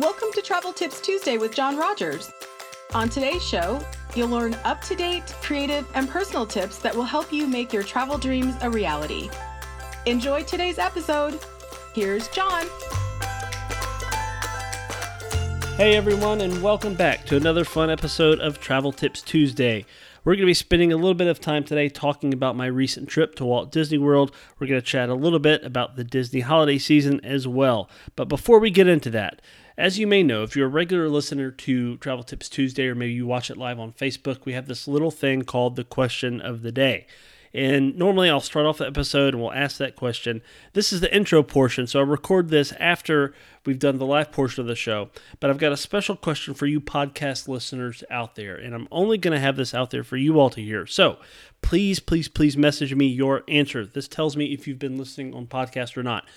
Welcome to Travel Tips Tuesday with John Rogers. On today's show, you'll learn up to date, creative, and personal tips that will help you make your travel dreams a reality. Enjoy today's episode. Here's John. Hey everyone, and welcome back to another fun episode of Travel Tips Tuesday. We're going to be spending a little bit of time today talking about my recent trip to Walt Disney World. We're going to chat a little bit about the Disney holiday season as well. But before we get into that, as you may know, if you're a regular listener to Travel Tips Tuesday, or maybe you watch it live on Facebook, we have this little thing called the question of the day. And normally I'll start off the episode and we'll ask that question. This is the intro portion, so I'll record this after we've done the live portion of the show. But I've got a special question for you podcast listeners out there, and I'm only going to have this out there for you all to hear. So please, please, please message me your answer. This tells me if you've been listening on podcast or not.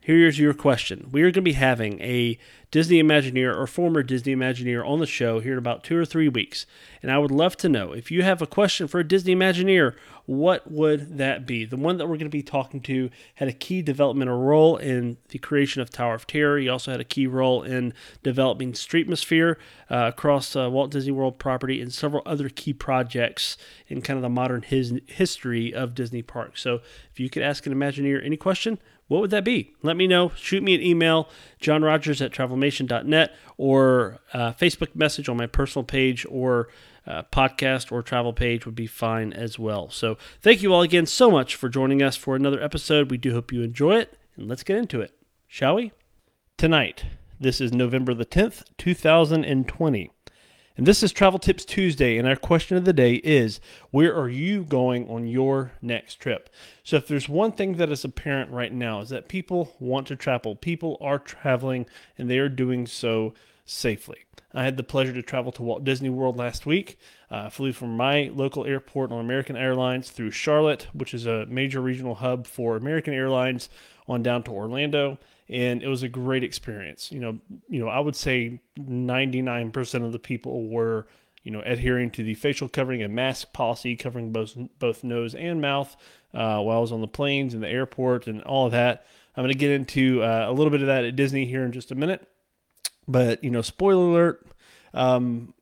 Here's your question. We are going to be having a Disney Imagineer or former Disney Imagineer on the show here in about two or three weeks. And I would love to know if you have a question for a Disney Imagineer, what would that be? The one that we're going to be talking to had a key developmental role in the creation of Tower of Terror. He also had a key role in developing Streetmosphere uh, across uh, Walt Disney World property and several other key projects in kind of the modern his- history of Disney parks. So if you could ask an Imagineer any question, what would that be? Let me know. Shoot me an email, John Rogers at travelmation.net, or uh, Facebook message on my personal page, or uh, podcast or travel page would be fine as well. So thank you all again so much for joining us for another episode. We do hope you enjoy it, and let's get into it, shall we? Tonight, this is November the 10th, 2020. And this is Travel Tips Tuesday, and our question of the day is Where are you going on your next trip? So, if there's one thing that is apparent right now, is that people want to travel. People are traveling, and they are doing so safely. I had the pleasure to travel to Walt Disney World last week. Uh, flew from my local airport on American Airlines through Charlotte, which is a major regional hub for American Airlines, on down to Orlando and it was a great experience. You know, you know, I would say 99% of the people were, you know, adhering to the facial covering and mask policy, covering both both nose and mouth uh, while I was on the planes and the airport and all of that. I'm going to get into uh, a little bit of that at Disney here in just a minute, but you know, spoiler alert. Um,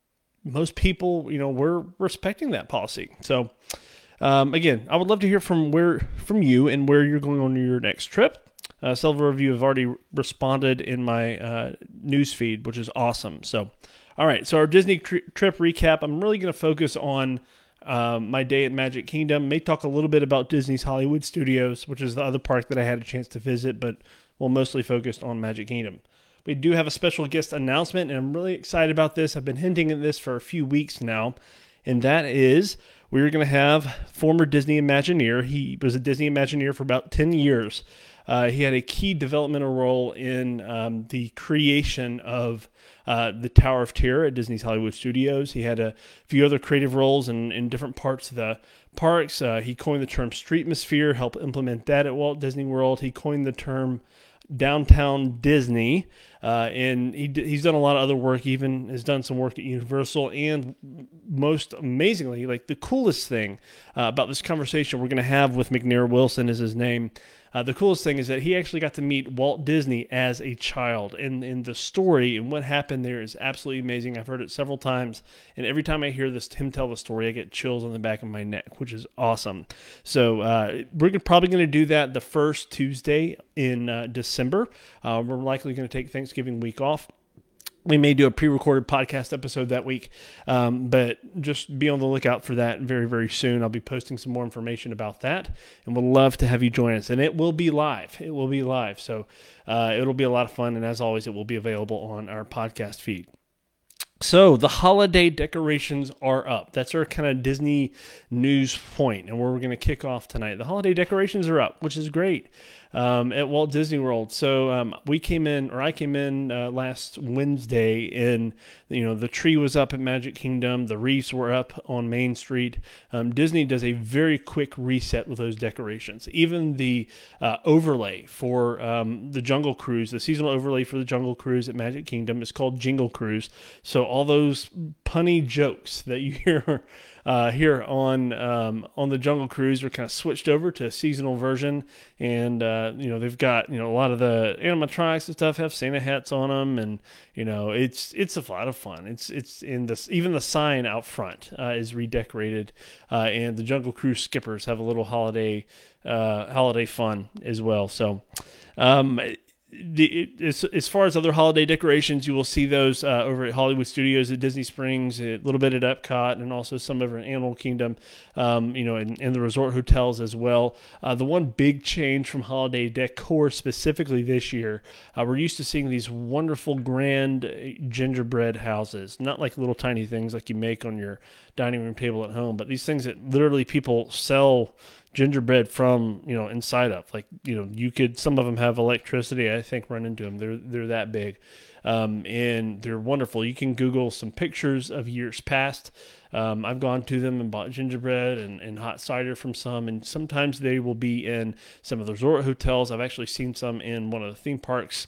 most people, you know, were respecting that policy. So, um, again, I would love to hear from where from you and where you're going on your next trip. Uh, several of you have already responded in my uh, news feed, which is awesome. So, all right. So our Disney tri- trip recap. I'm really going to focus on um, my day at Magic Kingdom. May talk a little bit about Disney's Hollywood Studios, which is the other park that I had a chance to visit, but we'll mostly focus on Magic Kingdom. We do have a special guest announcement, and I'm really excited about this. I've been hinting at this for a few weeks now, and that is we're going to have former Disney Imagineer. He was a Disney Imagineer for about 10 years. Uh, he had a key developmental role in um, the creation of uh, the Tower of Terror at Disney's Hollywood Studios. He had a few other creative roles in, in different parts of the parks. Uh, he coined the term Streetmosphere, helped implement that at Walt Disney World. He coined the term downtown Disney, uh, and he he's done a lot of other work. Even has done some work at Universal, and most amazingly, like the coolest thing uh, about this conversation we're going to have with McNair Wilson is his name. Uh, the coolest thing is that he actually got to meet Walt Disney as a child, and, and the story and what happened there is absolutely amazing. I've heard it several times, and every time I hear this him tell the story, I get chills on the back of my neck, which is awesome. So uh, we're probably going to do that the first Tuesday in uh, December. Uh, we're likely going to take Thanksgiving week off we may do a pre-recorded podcast episode that week. Um, but just be on the lookout for that very very soon. I'll be posting some more information about that and we'd love to have you join us. And it will be live. It will be live. So uh, it'll be a lot of fun. And as always it will be available on our podcast feed. So the holiday decorations are up. That's our kind of Disney news point, and where we're going to kick off tonight. The holiday decorations are up, which is great um, at Walt Disney World. So um, we came in, or I came in uh, last Wednesday, and you know the tree was up at Magic Kingdom, the wreaths were up on Main Street. Um, Disney does a very quick reset with those decorations. Even the uh, overlay for um, the Jungle Cruise, the seasonal overlay for the Jungle Cruise at Magic Kingdom, is called Jingle Cruise. So all those punny jokes that you hear uh, here on um, on the Jungle Cruise, we're kind of switched over to a seasonal version, and uh, you know they've got you know a lot of the animatronics and stuff have Santa hats on them, and you know it's it's a lot of fun. It's it's in this even the sign out front uh, is redecorated, uh, and the Jungle Cruise skippers have a little holiday uh, holiday fun as well. So. Um, the, as, as far as other holiday decorations, you will see those uh, over at Hollywood Studios at Disney Springs, a little bit at Epcot, and also some over in Animal Kingdom, um, you know, and, the resort hotels as well. Uh, the one big change from holiday decor specifically this year, uh, we're used to seeing these wonderful grand uh, gingerbread houses, not like little tiny things like you make on your dining room table at home, but these things that literally people sell gingerbread from you know inside of. Like you know you could some of them have electricity i think run into them they're they're that big. Um, and they're wonderful. You can google some pictures of years past. Um, i've gone to them and bought gingerbread and, and hot cider from some and sometimes they will be in some of the resort hotels. I've actually seen some in one of the theme parks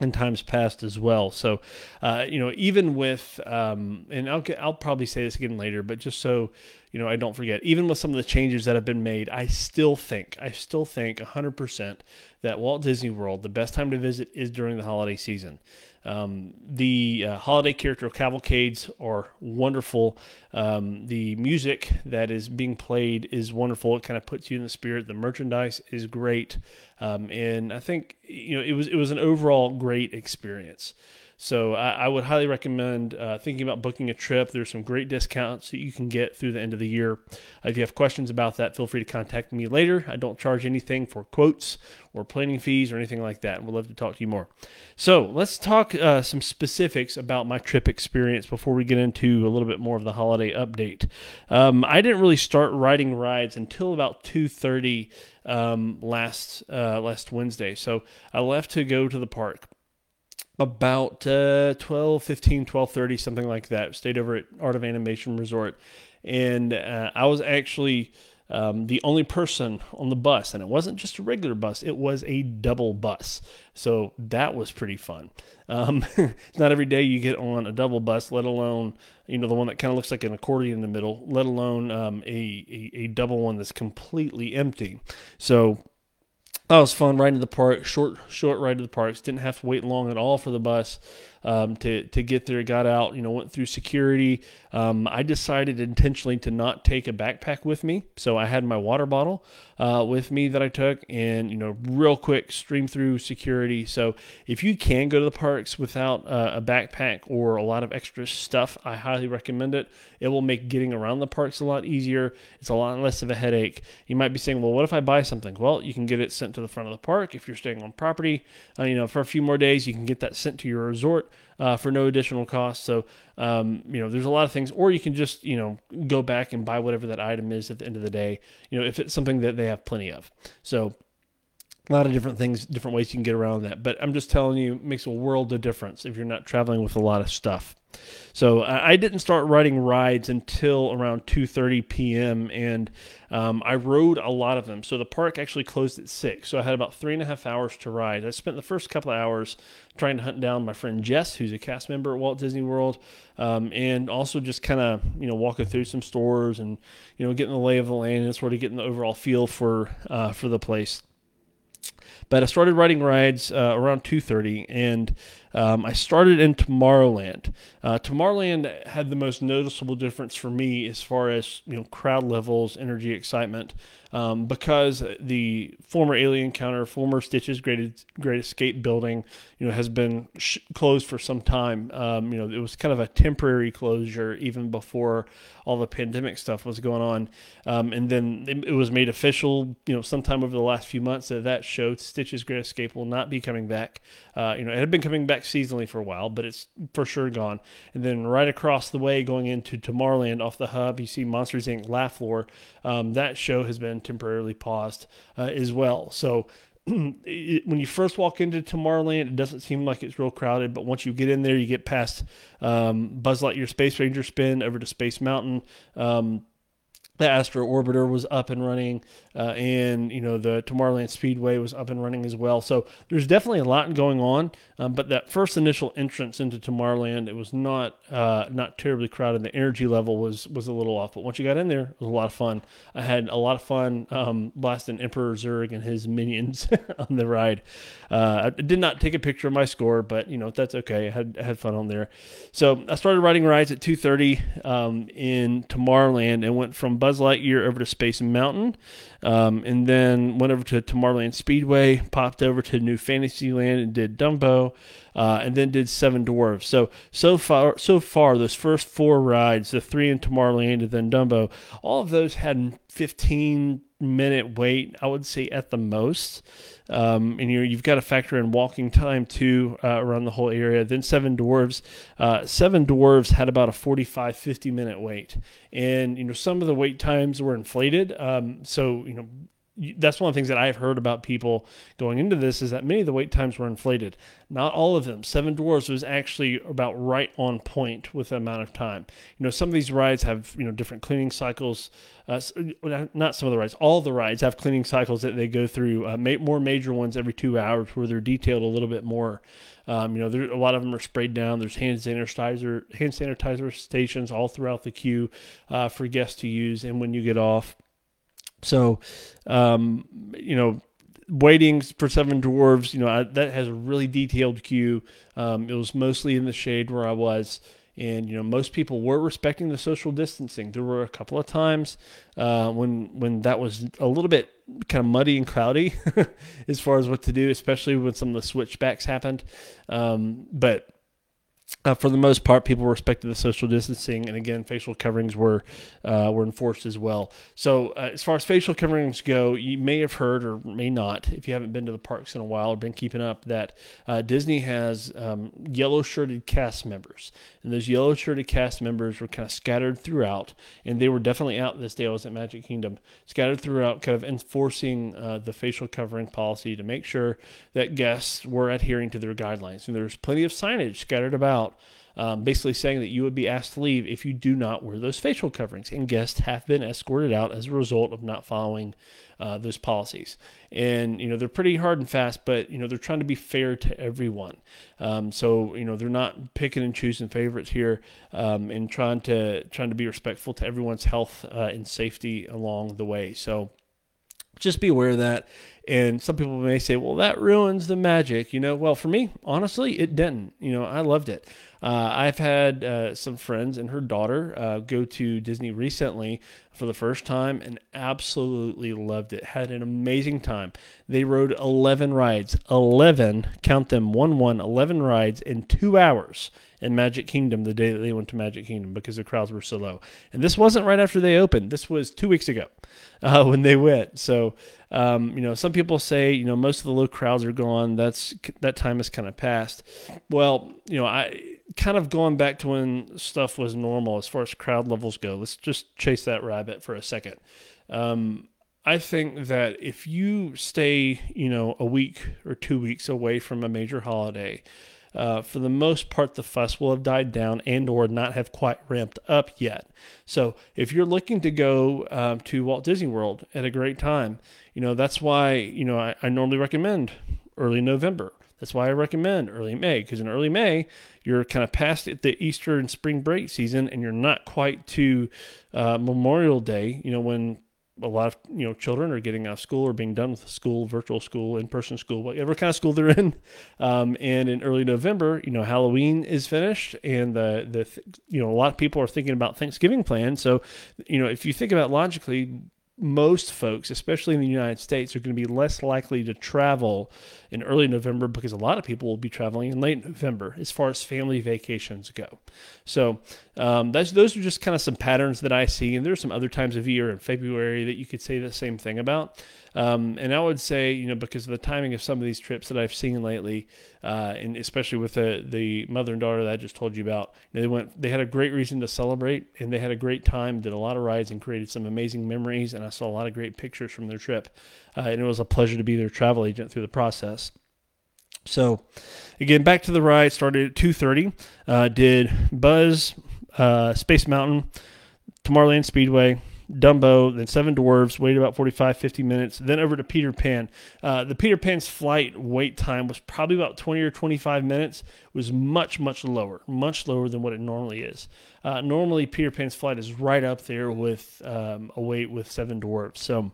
in times past as well. So, uh, you know, even with, um, and I'll I'll probably say this again later, but just so you know, I don't forget, even with some of the changes that have been made, I still think, I still think 100% that Walt Disney World, the best time to visit is during the holiday season. Um, the uh, holiday character cavalcades are wonderful. Um, the music that is being played is wonderful. It kind of puts you in the spirit. The merchandise is great, um, and I think you know it was it was an overall great experience. So I, I would highly recommend uh, thinking about booking a trip. There's some great discounts that you can get through the end of the year. Uh, if you have questions about that, feel free to contact me later. I don't charge anything for quotes or planning fees or anything like that. We'd love to talk to you more. So let's talk uh, some specifics about my trip experience before we get into a little bit more of the holiday update. Um, I didn't really start riding rides until about 2:30 um, last uh, last Wednesday. So I left to go to the park about uh, 12 15 12 30 something like that. Stayed over at art of animation resort. And uh, i was actually um, the only person on the bus. And it wasn't just a regular bus. It was a double bus. So that was pretty fun. Um, it's not every day you get on a double bus let alone you know the one that kind of looks like an accordion in the middle let alone um, a, a, a double one that's completely empty. So that was fun riding to the park. Short, short ride to the parks. Didn't have to wait long at all for the bus um, to to get there. Got out. You know, went through security. Um, I decided intentionally to not take a backpack with me, so I had my water bottle uh, with me that I took, and you know, real quick stream through security. So if you can go to the parks without uh, a backpack or a lot of extra stuff, I highly recommend it. It will make getting around the parks a lot easier. It's a lot less of a headache. You might be saying, well, what if I buy something? Well, you can get it sent to the front of the park if you're staying on property. Uh, you know, for a few more days, you can get that sent to your resort uh, for no additional cost. So, um, you know, there's a lot of things, or you can just, you know, go back and buy whatever that item is at the end of the day, you know, if it's something that they have plenty of. So, a lot of different things, different ways you can get around that. But I'm just telling you, makes a world of difference if you're not traveling with a lot of stuff. So I didn't start riding rides until around 2:30 p.m. and um, I rode a lot of them. So the park actually closed at six, so I had about three and a half hours to ride. I spent the first couple of hours trying to hunt down my friend Jess, who's a cast member at Walt Disney World, um, and also just kind of you know walking through some stores and you know getting the lay of the land and sort of getting the overall feel for uh, for the place. But I started riding rides uh, around 2:30, and um, I started in Tomorrowland. Uh, Tomorrowland had the most noticeable difference for me as far as you know crowd levels, energy, excitement, um, because the former Alien Encounter, former Stitch's Great Great Escape building, you know, has been sh- closed for some time. Um, you know, it was kind of a temporary closure even before all the pandemic stuff was going on, um, and then it, it, was made official. You know, sometime over the last few months that that show Stitch's Great Escape will not be coming back. Uh, you know, it had been coming back seasonally for a while, but it's for sure gone. And then right across the way, going into Tomorrowland off the hub, you see Monsters Inc. Laugh Floor. Um, that show has been temporarily paused uh, as well. So it, when you first walk into Tomorrowland, it doesn't seem like it's real crowded, but once you get in there, you get past um, Buzz Lightyear Space Ranger spin over to Space Mountain. Um, the Astro Orbiter was up and running. Uh, and you know the Tomorrowland Speedway was up and running as well. So there's definitely a lot going on. Um, but that first initial entrance into Tomorrowland, it was not uh, not terribly crowded. The energy level was was a little off, but once you got in there, it was a lot of fun. I had a lot of fun um, blasting Emperor Zurg and his minions on the ride. Uh, I did not take a picture of my score, but you know that's okay. I had I had fun on there. So I started riding rides at 2:30 um, in Tomorrowland and went from Buzz Lightyear over to Space Mountain. Um, and then went over to Tomorrowland Speedway, popped over to New Fantasyland and did Dumbo, uh, and then did Seven Dwarves. So so far, so far, those first four rides, the three in Tomorrowland and then Dumbo, all of those had 15 minute wait. I would say at the most. Um, and you you've got to factor in walking time too uh, around the whole area. Then Seven Dwarves, uh, Seven Dwarves had about a 45, 50 minute wait, and you know some of the wait times were inflated. Um, so you know that's one of the things that I've heard about people going into this is that many of the wait times were inflated. Not all of them. Seven Dwarfs was actually about right on point with the amount of time. You know, some of these rides have you know different cleaning cycles. Uh, not some of the rides. All the rides have cleaning cycles that they go through. Uh, more major ones every two hours, where they're detailed a little bit more. Um, you know, there, a lot of them are sprayed down. There's hand sanitizer hand sanitizer stations all throughout the queue uh, for guests to use, and when you get off. So, um, you know, waiting for Seven Dwarves, you know, I, that has a really detailed queue. Um, it was mostly in the shade where I was. And you know, most people were respecting the social distancing. There were a couple of times uh, when when that was a little bit kind of muddy and cloudy as far as what to do, especially when some of the switchbacks happened. Um, but uh, for the most part, people respected the social distancing, and again, facial coverings were uh, were enforced as well. So, uh, as far as facial coverings go, you may have heard or may not, if you haven't been to the parks in a while or been keeping up, that uh, Disney has um, yellow shirted cast members, and those yellow shirted cast members were kind of scattered throughout, and they were definitely out this day. I was at Magic Kingdom, scattered throughout, kind of enforcing uh, the facial covering policy to make sure that guests were adhering to their guidelines. And there's plenty of signage scattered about out, um, basically saying that you would be asked to leave if you do not wear those facial coverings. And guests have been escorted out as a result of not following uh, those policies. And, you know, they're pretty hard and fast, but, you know, they're trying to be fair to everyone. Um, so, you know, they're not picking and choosing favorites here um, and trying to, trying to be respectful to everyone's health uh, and safety along the way. So just be aware of that. And some people may say, well, that ruins the magic. You know, well, for me, honestly, it didn't. You know, I loved it. Uh, I've had uh, some friends and her daughter uh, go to Disney recently for the first time and absolutely loved it. Had an amazing time. They rode 11 rides, 11, count them, 1 1, 11 rides in two hours in Magic Kingdom the day that they went to Magic Kingdom because the crowds were so low. And this wasn't right after they opened. This was two weeks ago uh, when they went. So, um, you know, some people say, you know, most of the low crowds are gone. That's that time has kind of passed. Well, you know, I kind of going back to when stuff was normal as far as crowd levels go. Let's just chase that rabbit for a second. Um, I think that if you stay, you know, a week or two weeks away from a major holiday, uh, for the most part, the fuss will have died down and or not have quite ramped up yet. So if you're looking to go um, to Walt Disney World at a great time, you know, that's why, you know, I, I normally recommend early November. That's why I recommend early May, because in early May, you're kind of past the Easter and spring break season, and you're not quite to uh, Memorial Day, you know, when a lot of you know children are getting out of school or being done with school, virtual school, in-person school, whatever kind of school they're in. Um, and in early November, you know, Halloween is finished, and the the you know a lot of people are thinking about Thanksgiving plans. So, you know, if you think about logically, most folks, especially in the United States, are going to be less likely to travel in early November because a lot of people will be traveling in late November as far as family vacations go. So um, those are just kind of some patterns that I see, and there's some other times of year in February that you could say the same thing about. Um, and I would say, you know, because of the timing of some of these trips that I've seen lately, uh, and especially with the the mother and daughter that I just told you about, they went, they had a great reason to celebrate, and they had a great time, did a lot of rides, and created some amazing memories. And I saw a lot of great pictures from their trip, uh, and it was a pleasure to be their travel agent through the process. So, again, back to the ride. Started at two thirty. Uh, did Buzz, uh, Space Mountain, Tomorrowland Speedway, Dumbo, then Seven Dwarfs, waited about 45, 50 minutes, then over to Peter Pan. Uh, the Peter Pan's flight wait time was probably about 20 or 25 minutes, was much, much lower, much lower than what it normally is. Uh, normally, Peter Pan's flight is right up there with um, a wait with Seven Dwarfs. So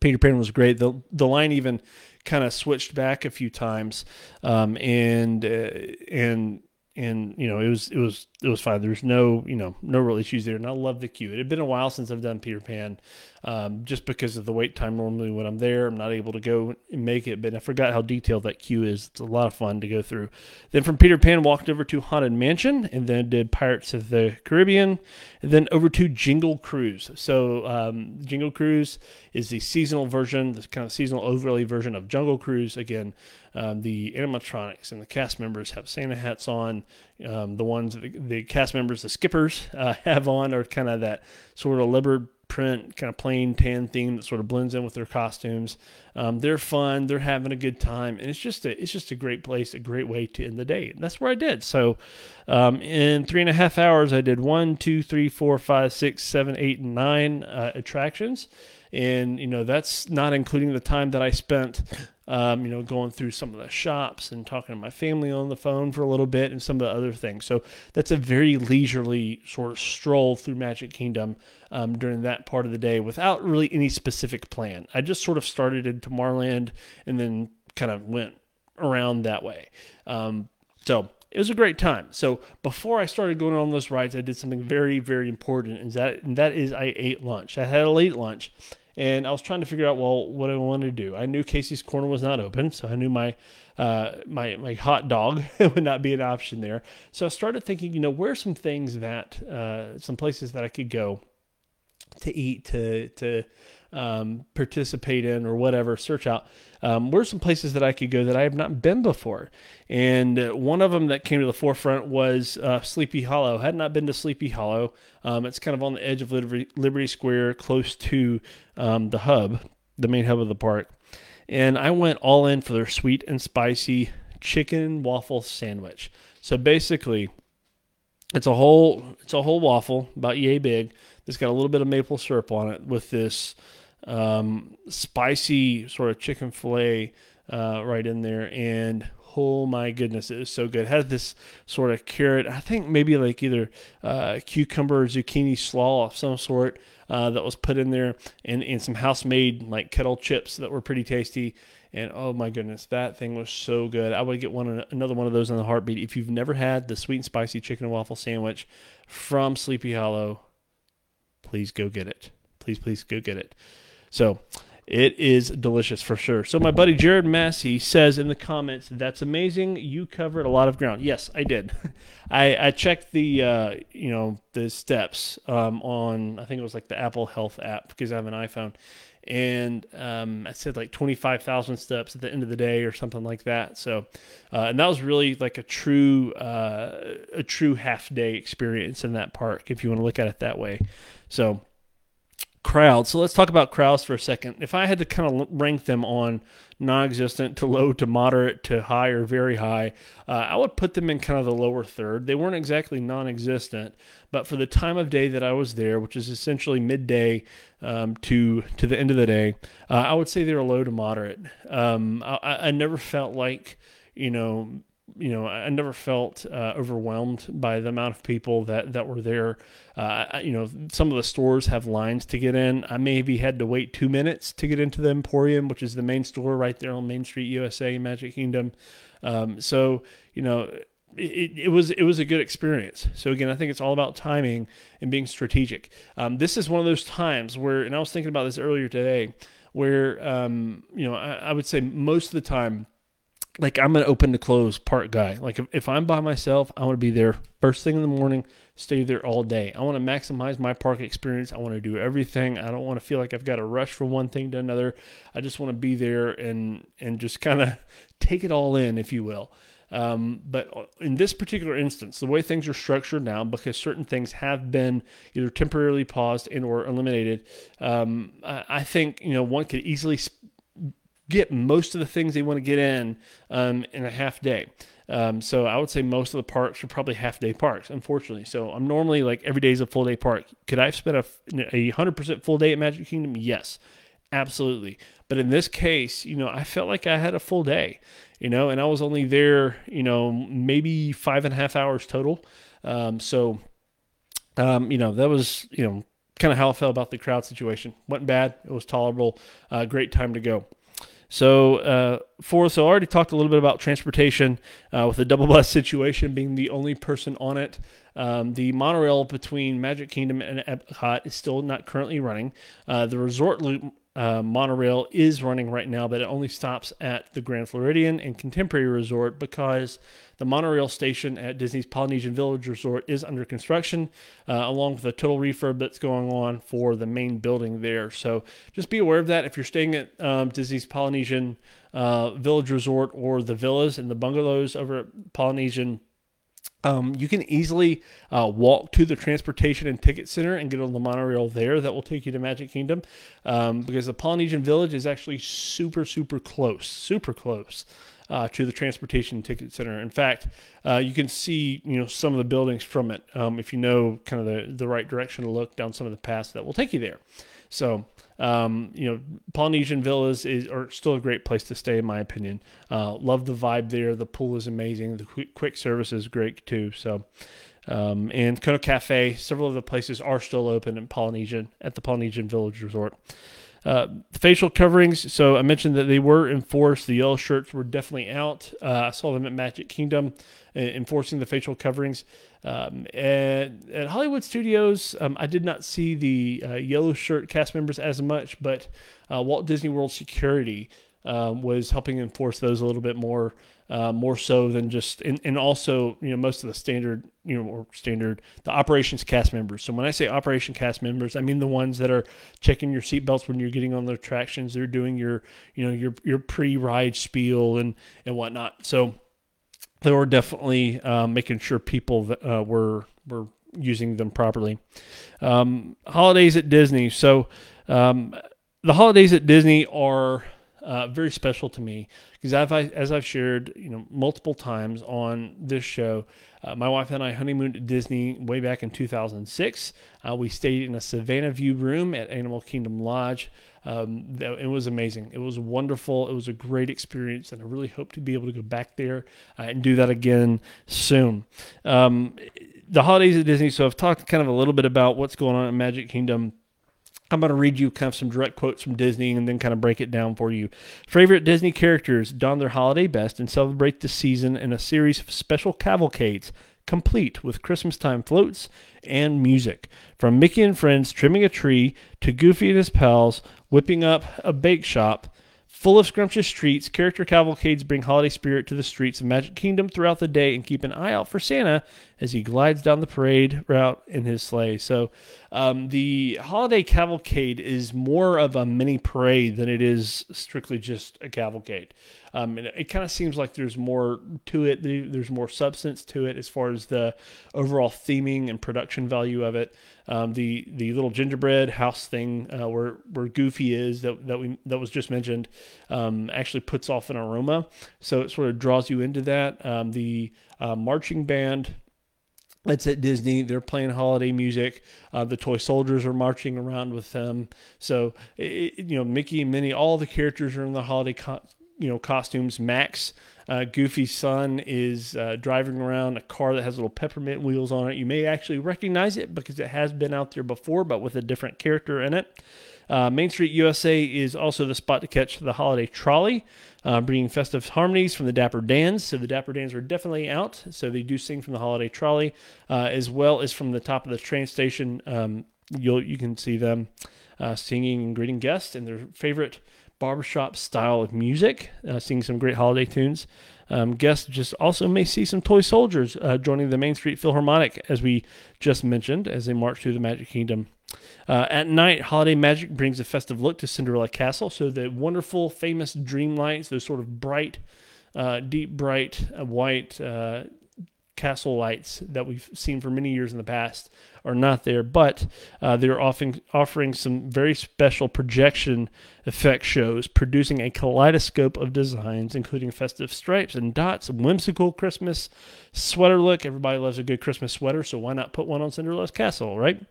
Peter Pan was great. The, the line even kind of switched back a few times, um, and uh, and and you know it was it was it was fine. There's no you know no real issues there, and I love the queue. It had been a while since I've done Peter Pan, um, just because of the wait time. Normally when I'm there, I'm not able to go and make it, but I forgot how detailed that queue is. It's a lot of fun to go through. Then from Peter Pan, walked over to Haunted Mansion, and then did Pirates of the Caribbean, and then over to Jingle Cruise. So um, Jingle Cruise is the seasonal version, the kind of seasonal overlay version of Jungle Cruise. Again, um, the animatronics and the cast members have Santa hats on. Um, the ones the, the, cast members, the skippers, uh, have on are kind of that sort of leopard print, kind of plain tan theme that sort of blends in with their costumes. Um, they're fun. They're having a good time, and it's just a it's just a great place, a great way to end the day. And that's where I did. So, um, in three and a half hours, I did one, two, three, four, five, six, seven, eight, and nine uh, attractions and you know that's not including the time that I spent, um, you know, going through some of the shops and talking to my family on the phone for a little bit and some of the other things. So that's a very leisurely sort of stroll through Magic Kingdom um, during that part of the day without really any specific plan. I just sort of started in Tomorrowland and then kind of went around that way. Um, so it was a great time. So before I started going on those rides, I did something very, very important, and that and that is I ate lunch. I had a late lunch, and I was trying to figure out well what I wanted to do. I knew Casey's Corner was not open, so I knew my uh, my my hot dog would not be an option there. So I started thinking, you know, where are some things that uh, some places that I could go to eat to to um, participate in or whatever, search out. Um, where are some places that I could go that I have not been before? And uh, one of them that came to the forefront was uh, Sleepy Hollow. Had not been to Sleepy Hollow. Um, it's kind of on the edge of Liberty, Liberty Square, close to um, the hub, the main hub of the park. And I went all in for their sweet and spicy chicken waffle sandwich. So basically, it's a whole it's a whole waffle about yay big. It's got a little bit of maple syrup on it with this um, spicy sort of chicken fillet uh, right in there, and oh my goodness, it was so good. It had this sort of carrot, I think maybe like either uh, cucumber or zucchini slaw of some sort uh, that was put in there, and, and some house made like kettle chips that were pretty tasty. And oh my goodness, that thing was so good. I would get one another one of those in the heartbeat. If you've never had the sweet and spicy chicken and waffle sandwich from Sleepy Hollow, please go get it. Please, please go get it. So it is delicious for sure. So my buddy Jared Massey says in the comments, "That's amazing. You covered a lot of ground." Yes, I did. I, I checked the uh, you know the steps um, on I think it was like the Apple Health app because I have an iPhone, and um, I said like twenty five thousand steps at the end of the day or something like that. So, uh, and that was really like a true uh, a true half day experience in that park if you want to look at it that way. So crowds. So let's talk about crowds for a second. If I had to kind of rank them on non-existent to low to moderate to high or very high, uh, I would put them in kind of the lower third. They weren't exactly non-existent, but for the time of day that I was there, which is essentially midday um, to to the end of the day, uh, I would say they were low to moderate. Um, I, I never felt like you know you know, I never felt uh, overwhelmed by the amount of people that, that were there. Uh, you know, some of the stores have lines to get in. I maybe had to wait two minutes to get into the Emporium, which is the main store right there on Main Street, USA, Magic Kingdom. Um, so, you know, it, it, was it was a good experience. So again, I think it's all about timing and being strategic. Um, this is one of those times where, and I was thinking about this earlier today, where um, you know I, I would say most of the time like I'm an open to close park guy. Like if, if I'm by myself, I want to be there first thing in the morning, stay there all day. I want to maximize my park experience. I want to do everything. I don't want to feel like I've got to rush from one thing to another. I just want to be there and and just kind of take it all in, if you will. Um, but in this particular instance, the way things are structured now, because certain things have been either temporarily paused and or eliminated, um, I, I, think you know one could easily get most of the things they want to get in um, in a half day. Um, so I would say most of the parks are probably half day parks, unfortunately. So I'm normally like every day is a full day park. Could I have spent a, a 100% full day at Magic Kingdom? Yes, absolutely. But in this case, you know, I felt like I had a full day, you know, and I was only there, you know, maybe five and a half hours total. Um, so, um, you know, that was, you know, kind of how I felt about the crowd situation. wasn't bad. It was tolerable. Uh, great time to go. So, uh, for so I already talked a little bit about transportation uh, with the double bus situation being the only person on it. Um, the monorail between Magic Kingdom and Epcot is still not currently running. Uh, the resort loop uh, monorail is running right now, but it only stops at the Grand Floridian and Contemporary Resort because the monorail station at Disney's Polynesian Village Resort is under construction, uh, along with a total refurb that's going on for the main building there. So just be aware of that if you're staying at um, Disney's Polynesian uh, Village Resort or the villas and the bungalows over at Polynesian um, you can easily uh, walk to the transportation and ticket center and get on the monorail there. That will take you to Magic Kingdom um, because the Polynesian Village is actually super, super close, super close uh, to the transportation ticket center. In fact, uh, you can see you know some of the buildings from it um, if you know kind of the the right direction to look down some of the paths that will take you there. So um, you know, Polynesian Villas is are still a great place to stay, in my opinion. Uh, love the vibe there. The pool is amazing. The quick, quick service is great too. So, um, and Kona Cafe, several of the places are still open in Polynesian at the Polynesian Village Resort. Uh, facial coverings. So I mentioned that they were enforced. The yellow shirts were definitely out. Uh, I saw them at Magic Kingdom uh, enforcing the facial coverings. Um, at, at, Hollywood Studios, um, I did not see the uh, yellow shirt cast members as much, but uh, Walt Disney World Security um, was helping enforce those a little bit more, uh, more so than just, and, and also, you know, most of the standard, you know, or standard, the operations cast members. So when I say operation cast members, I mean the ones that are checking your seatbelts when you're getting on the attractions. They're doing your, you know, your your pre-ride spiel and and whatnot. So they were definitely um, making sure people that, uh, were were using them properly. Um, holidays at Disney. So um, the holidays at Disney are uh, very special to me because I've, as I've shared, you know, multiple times on this show, uh, my wife and I honeymooned at Disney way back in 2006. Uh, we stayed in a Savannah View room at Animal Kingdom Lodge. Um, it was amazing. It was wonderful. It was a great experience, and I really hope to be able to go back there uh, and do that again soon. Um, the holidays at Disney. So I've talked kind of a little bit about what's going on in Magic Kingdom. I'm going to read you kind of some direct quotes from Disney and then kind of break it down for you. Favorite Disney characters don their holiday best and celebrate the season in a series of special cavalcades, complete with Christmas time floats and music. From Mickey and Friends trimming a tree to Goofy and his pals whipping up a bake shop Full of scrumptious treats, character cavalcades bring holiday spirit to the streets of Magic Kingdom throughout the day and keep an eye out for Santa as he glides down the parade route in his sleigh. So, um, the holiday cavalcade is more of a mini parade than it is strictly just a cavalcade. Um, and it, kind of seems like there's more to it. There's more substance to it as far as the overall theming and production value of it. Um, the the little gingerbread house thing uh, where where Goofy is that that we that was just mentioned um, actually puts off an aroma, so it sort of draws you into that. Um, the uh, marching band that's at Disney. They're playing holiday music. Uh, the toy soldiers are marching around with them. So, it, you know, Mickey and Minnie, all the characters are in the holiday, co- you know, costumes. Max uh, Goofy's son is uh, driving around a car that has little peppermint wheels on it. You may actually recognize it because it has been out there before, but with a different character in it. Uh, Main Street USA is also the spot to catch the holiday trolley, uh, bringing festive harmonies from the Dapper Dans. So the Dapper Dans are definitely out. So they do sing from the holiday trolley, uh, as well as from the top of the train station. Um, you'll you can see them uh, singing and greeting guests and their favorite barbershop style of music, uh, singing some great holiday tunes. Um, guests just also may see some toy soldiers uh, joining the Main Street Philharmonic, as we just mentioned, as they march through the Magic Kingdom. Uh, at night, Holiday Magic brings a festive look to Cinderella Castle. So the wonderful, famous dream lights, those sort of bright, uh, deep, bright, uh, white, uh, castle lights that we've seen for many years in the past are not there, but uh, they're offering offering some very special projection effect shows, producing a kaleidoscope of designs, including festive stripes and dots, whimsical Christmas sweater look. Everybody loves a good Christmas sweater, so why not put one on Cinderella's castle, right?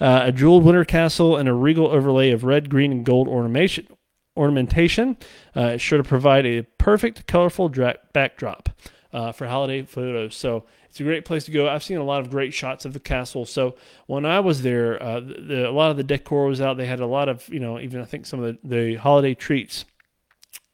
Uh, a jeweled winter castle and a regal overlay of red, green, and gold ornamentation. Ornamentation, uh, sure to provide a perfect, colorful dra- backdrop uh, for holiday photos. So it's a great place to go. I've seen a lot of great shots of the castle. So when I was there, uh, the, a lot of the decor was out. They had a lot of, you know, even I think some of the, the holiday treats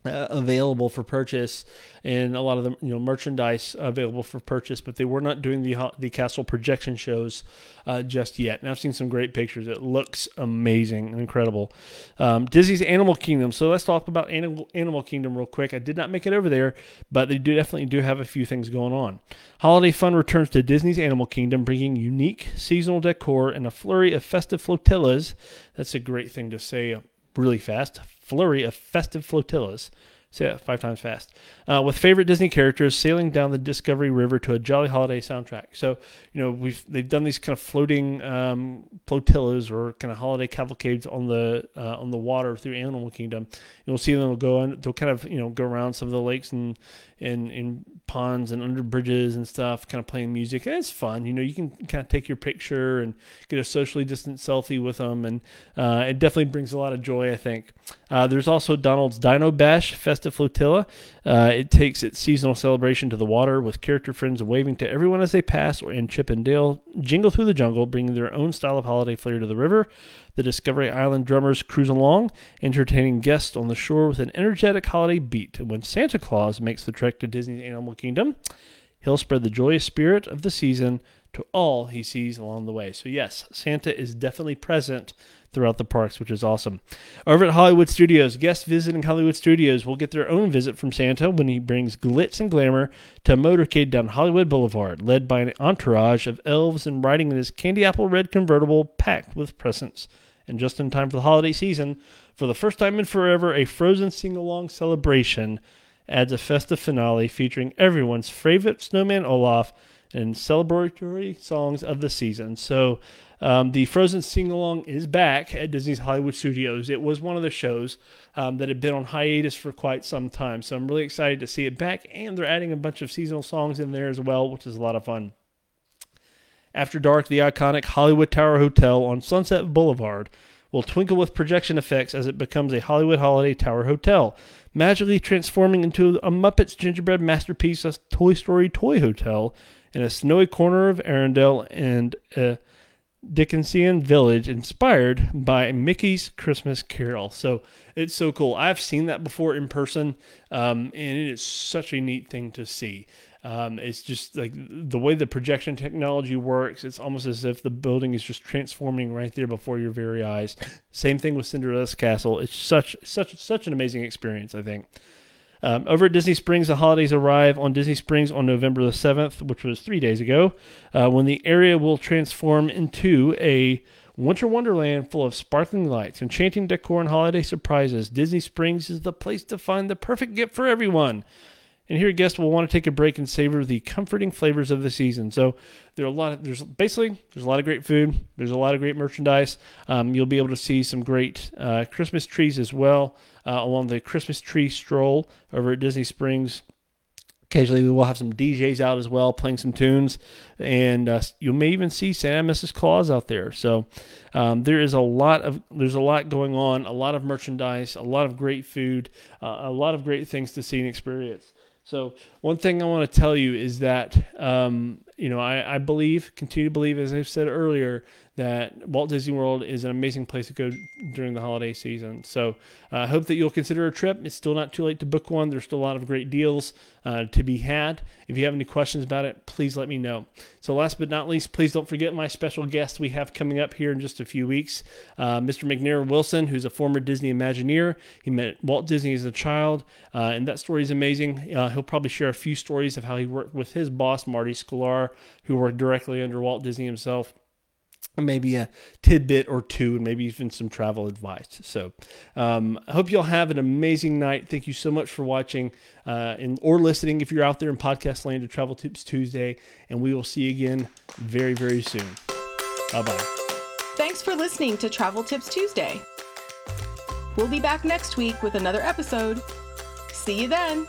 uh, available for purchase and a lot of the you know merchandise available for purchase but they were not doing the the castle projection shows uh, just yet. And i've seen some great pictures. It looks amazing and incredible. Um, disney's animal kingdom. So let's talk about animal, animal kingdom real quick. I did not make it over there but they do definitely do have a few things going on. Holiday fun returns to disney's animal kingdom bringing unique seasonal decor and a flurry of festive flotillas. That's a great thing to say really fast flurry of festive flotillas. Say it five times fast. Uh, with favorite Disney characters sailing down the Discovery River to a jolly holiday soundtrack. So, you know, we've they've done these kind of floating um, flotillas or kind of holiday cavalcades on the uh, on the water through Animal Kingdom. You'll see them go on. They'll kind of you know go around some of the lakes and in in ponds and under bridges and stuff, kind of playing music. And it's fun. You know, you can kind of take your picture and get a socially distant selfie with them, and uh, it definitely brings a lot of joy. I think. Uh, there's also Donald's Dino Bash Festive Flotilla. Uh, it takes its seasonal celebration to the water with character friends waving to everyone as they pass, or in Chip and Dale jingle through the jungle, bringing their own style of holiday flair to the river. The Discovery Island drummers cruise along, entertaining guests on the shore with an energetic holiday beat. And when Santa Claus makes the trek to Disney's Animal Kingdom, he'll spread the joyous spirit of the season to all he sees along the way. So, yes, Santa is definitely present throughout the parks, which is awesome. Over at Hollywood Studios, guests visiting Hollywood Studios will get their own visit from Santa when he brings glitz and glamour to a motorcade down Hollywood Boulevard, led by an entourage of elves and riding in his candy apple red convertible packed with presents and just in time for the holiday season, for the first time in forever, a Frozen sing along celebration adds a festive finale featuring everyone's favorite snowman Olaf and celebratory songs of the season. So, um, the Frozen sing along is back at Disney's Hollywood Studios. It was one of the shows um, that had been on hiatus for quite some time. So, I'm really excited to see it back, and they're adding a bunch of seasonal songs in there as well, which is a lot of fun. After dark, the iconic Hollywood Tower Hotel on Sunset Boulevard will twinkle with projection effects as it becomes a Hollywood Holiday Tower Hotel, magically transforming into a Muppets gingerbread masterpiece, a Toy Story Toy Hotel, in a snowy corner of Arendelle and a Dickensian village inspired by Mickey's Christmas Carol. So it's so cool. I've seen that before in person, um, and it is such a neat thing to see. Um, it's just like the way the projection technology works. It's almost as if the building is just transforming right there before your very eyes. Same thing with Cinderella's castle. It's such such such an amazing experience. I think. Um, over at Disney Springs, the holidays arrive on Disney Springs on November the 7th, which was three days ago, uh, when the area will transform into a winter wonderland full of sparkling lights, enchanting decor, and holiday surprises. Disney Springs is the place to find the perfect gift for everyone. And here, guests will want to take a break and savor the comforting flavors of the season. So there are a lot of there's basically there's a lot of great food. There's a lot of great merchandise. Um, you'll be able to see some great uh, Christmas trees as well uh, along the Christmas tree stroll over at Disney Springs. Occasionally, we will have some DJs out as well, playing some tunes, and uh, you may even see Santa and Mrs. Claus out there. So um, there is a lot of there's a lot going on, a lot of merchandise, a lot of great food, uh, a lot of great things to see and experience. So one thing I want to tell you is that um, you know I, I believe, continue to believe, as I've said earlier, that Walt Disney World is an amazing place to go during the holiday season. So uh, I hope that you'll consider a trip. It's still not too late to book one. There's still a lot of great deals uh, to be had. If you have any questions about it, please let me know. So last but not least, please don't forget my special guest we have coming up here in just a few weeks, uh, Mr. McNair Wilson, who's a former Disney Imagineer. He met Walt Disney as a child, uh, and that story is amazing. Uh, he'll probably share a few stories of how he worked with his boss, Marty Sklar, who worked directly under Walt Disney himself maybe a tidbit or two and maybe even some travel advice so um, i hope you all have an amazing night thank you so much for watching uh, and or listening if you're out there in podcast land to travel tips tuesday and we will see you again very very soon bye bye Thanks for listening to Travel Tips Tuesday. We'll be back next week with another episode. See you then.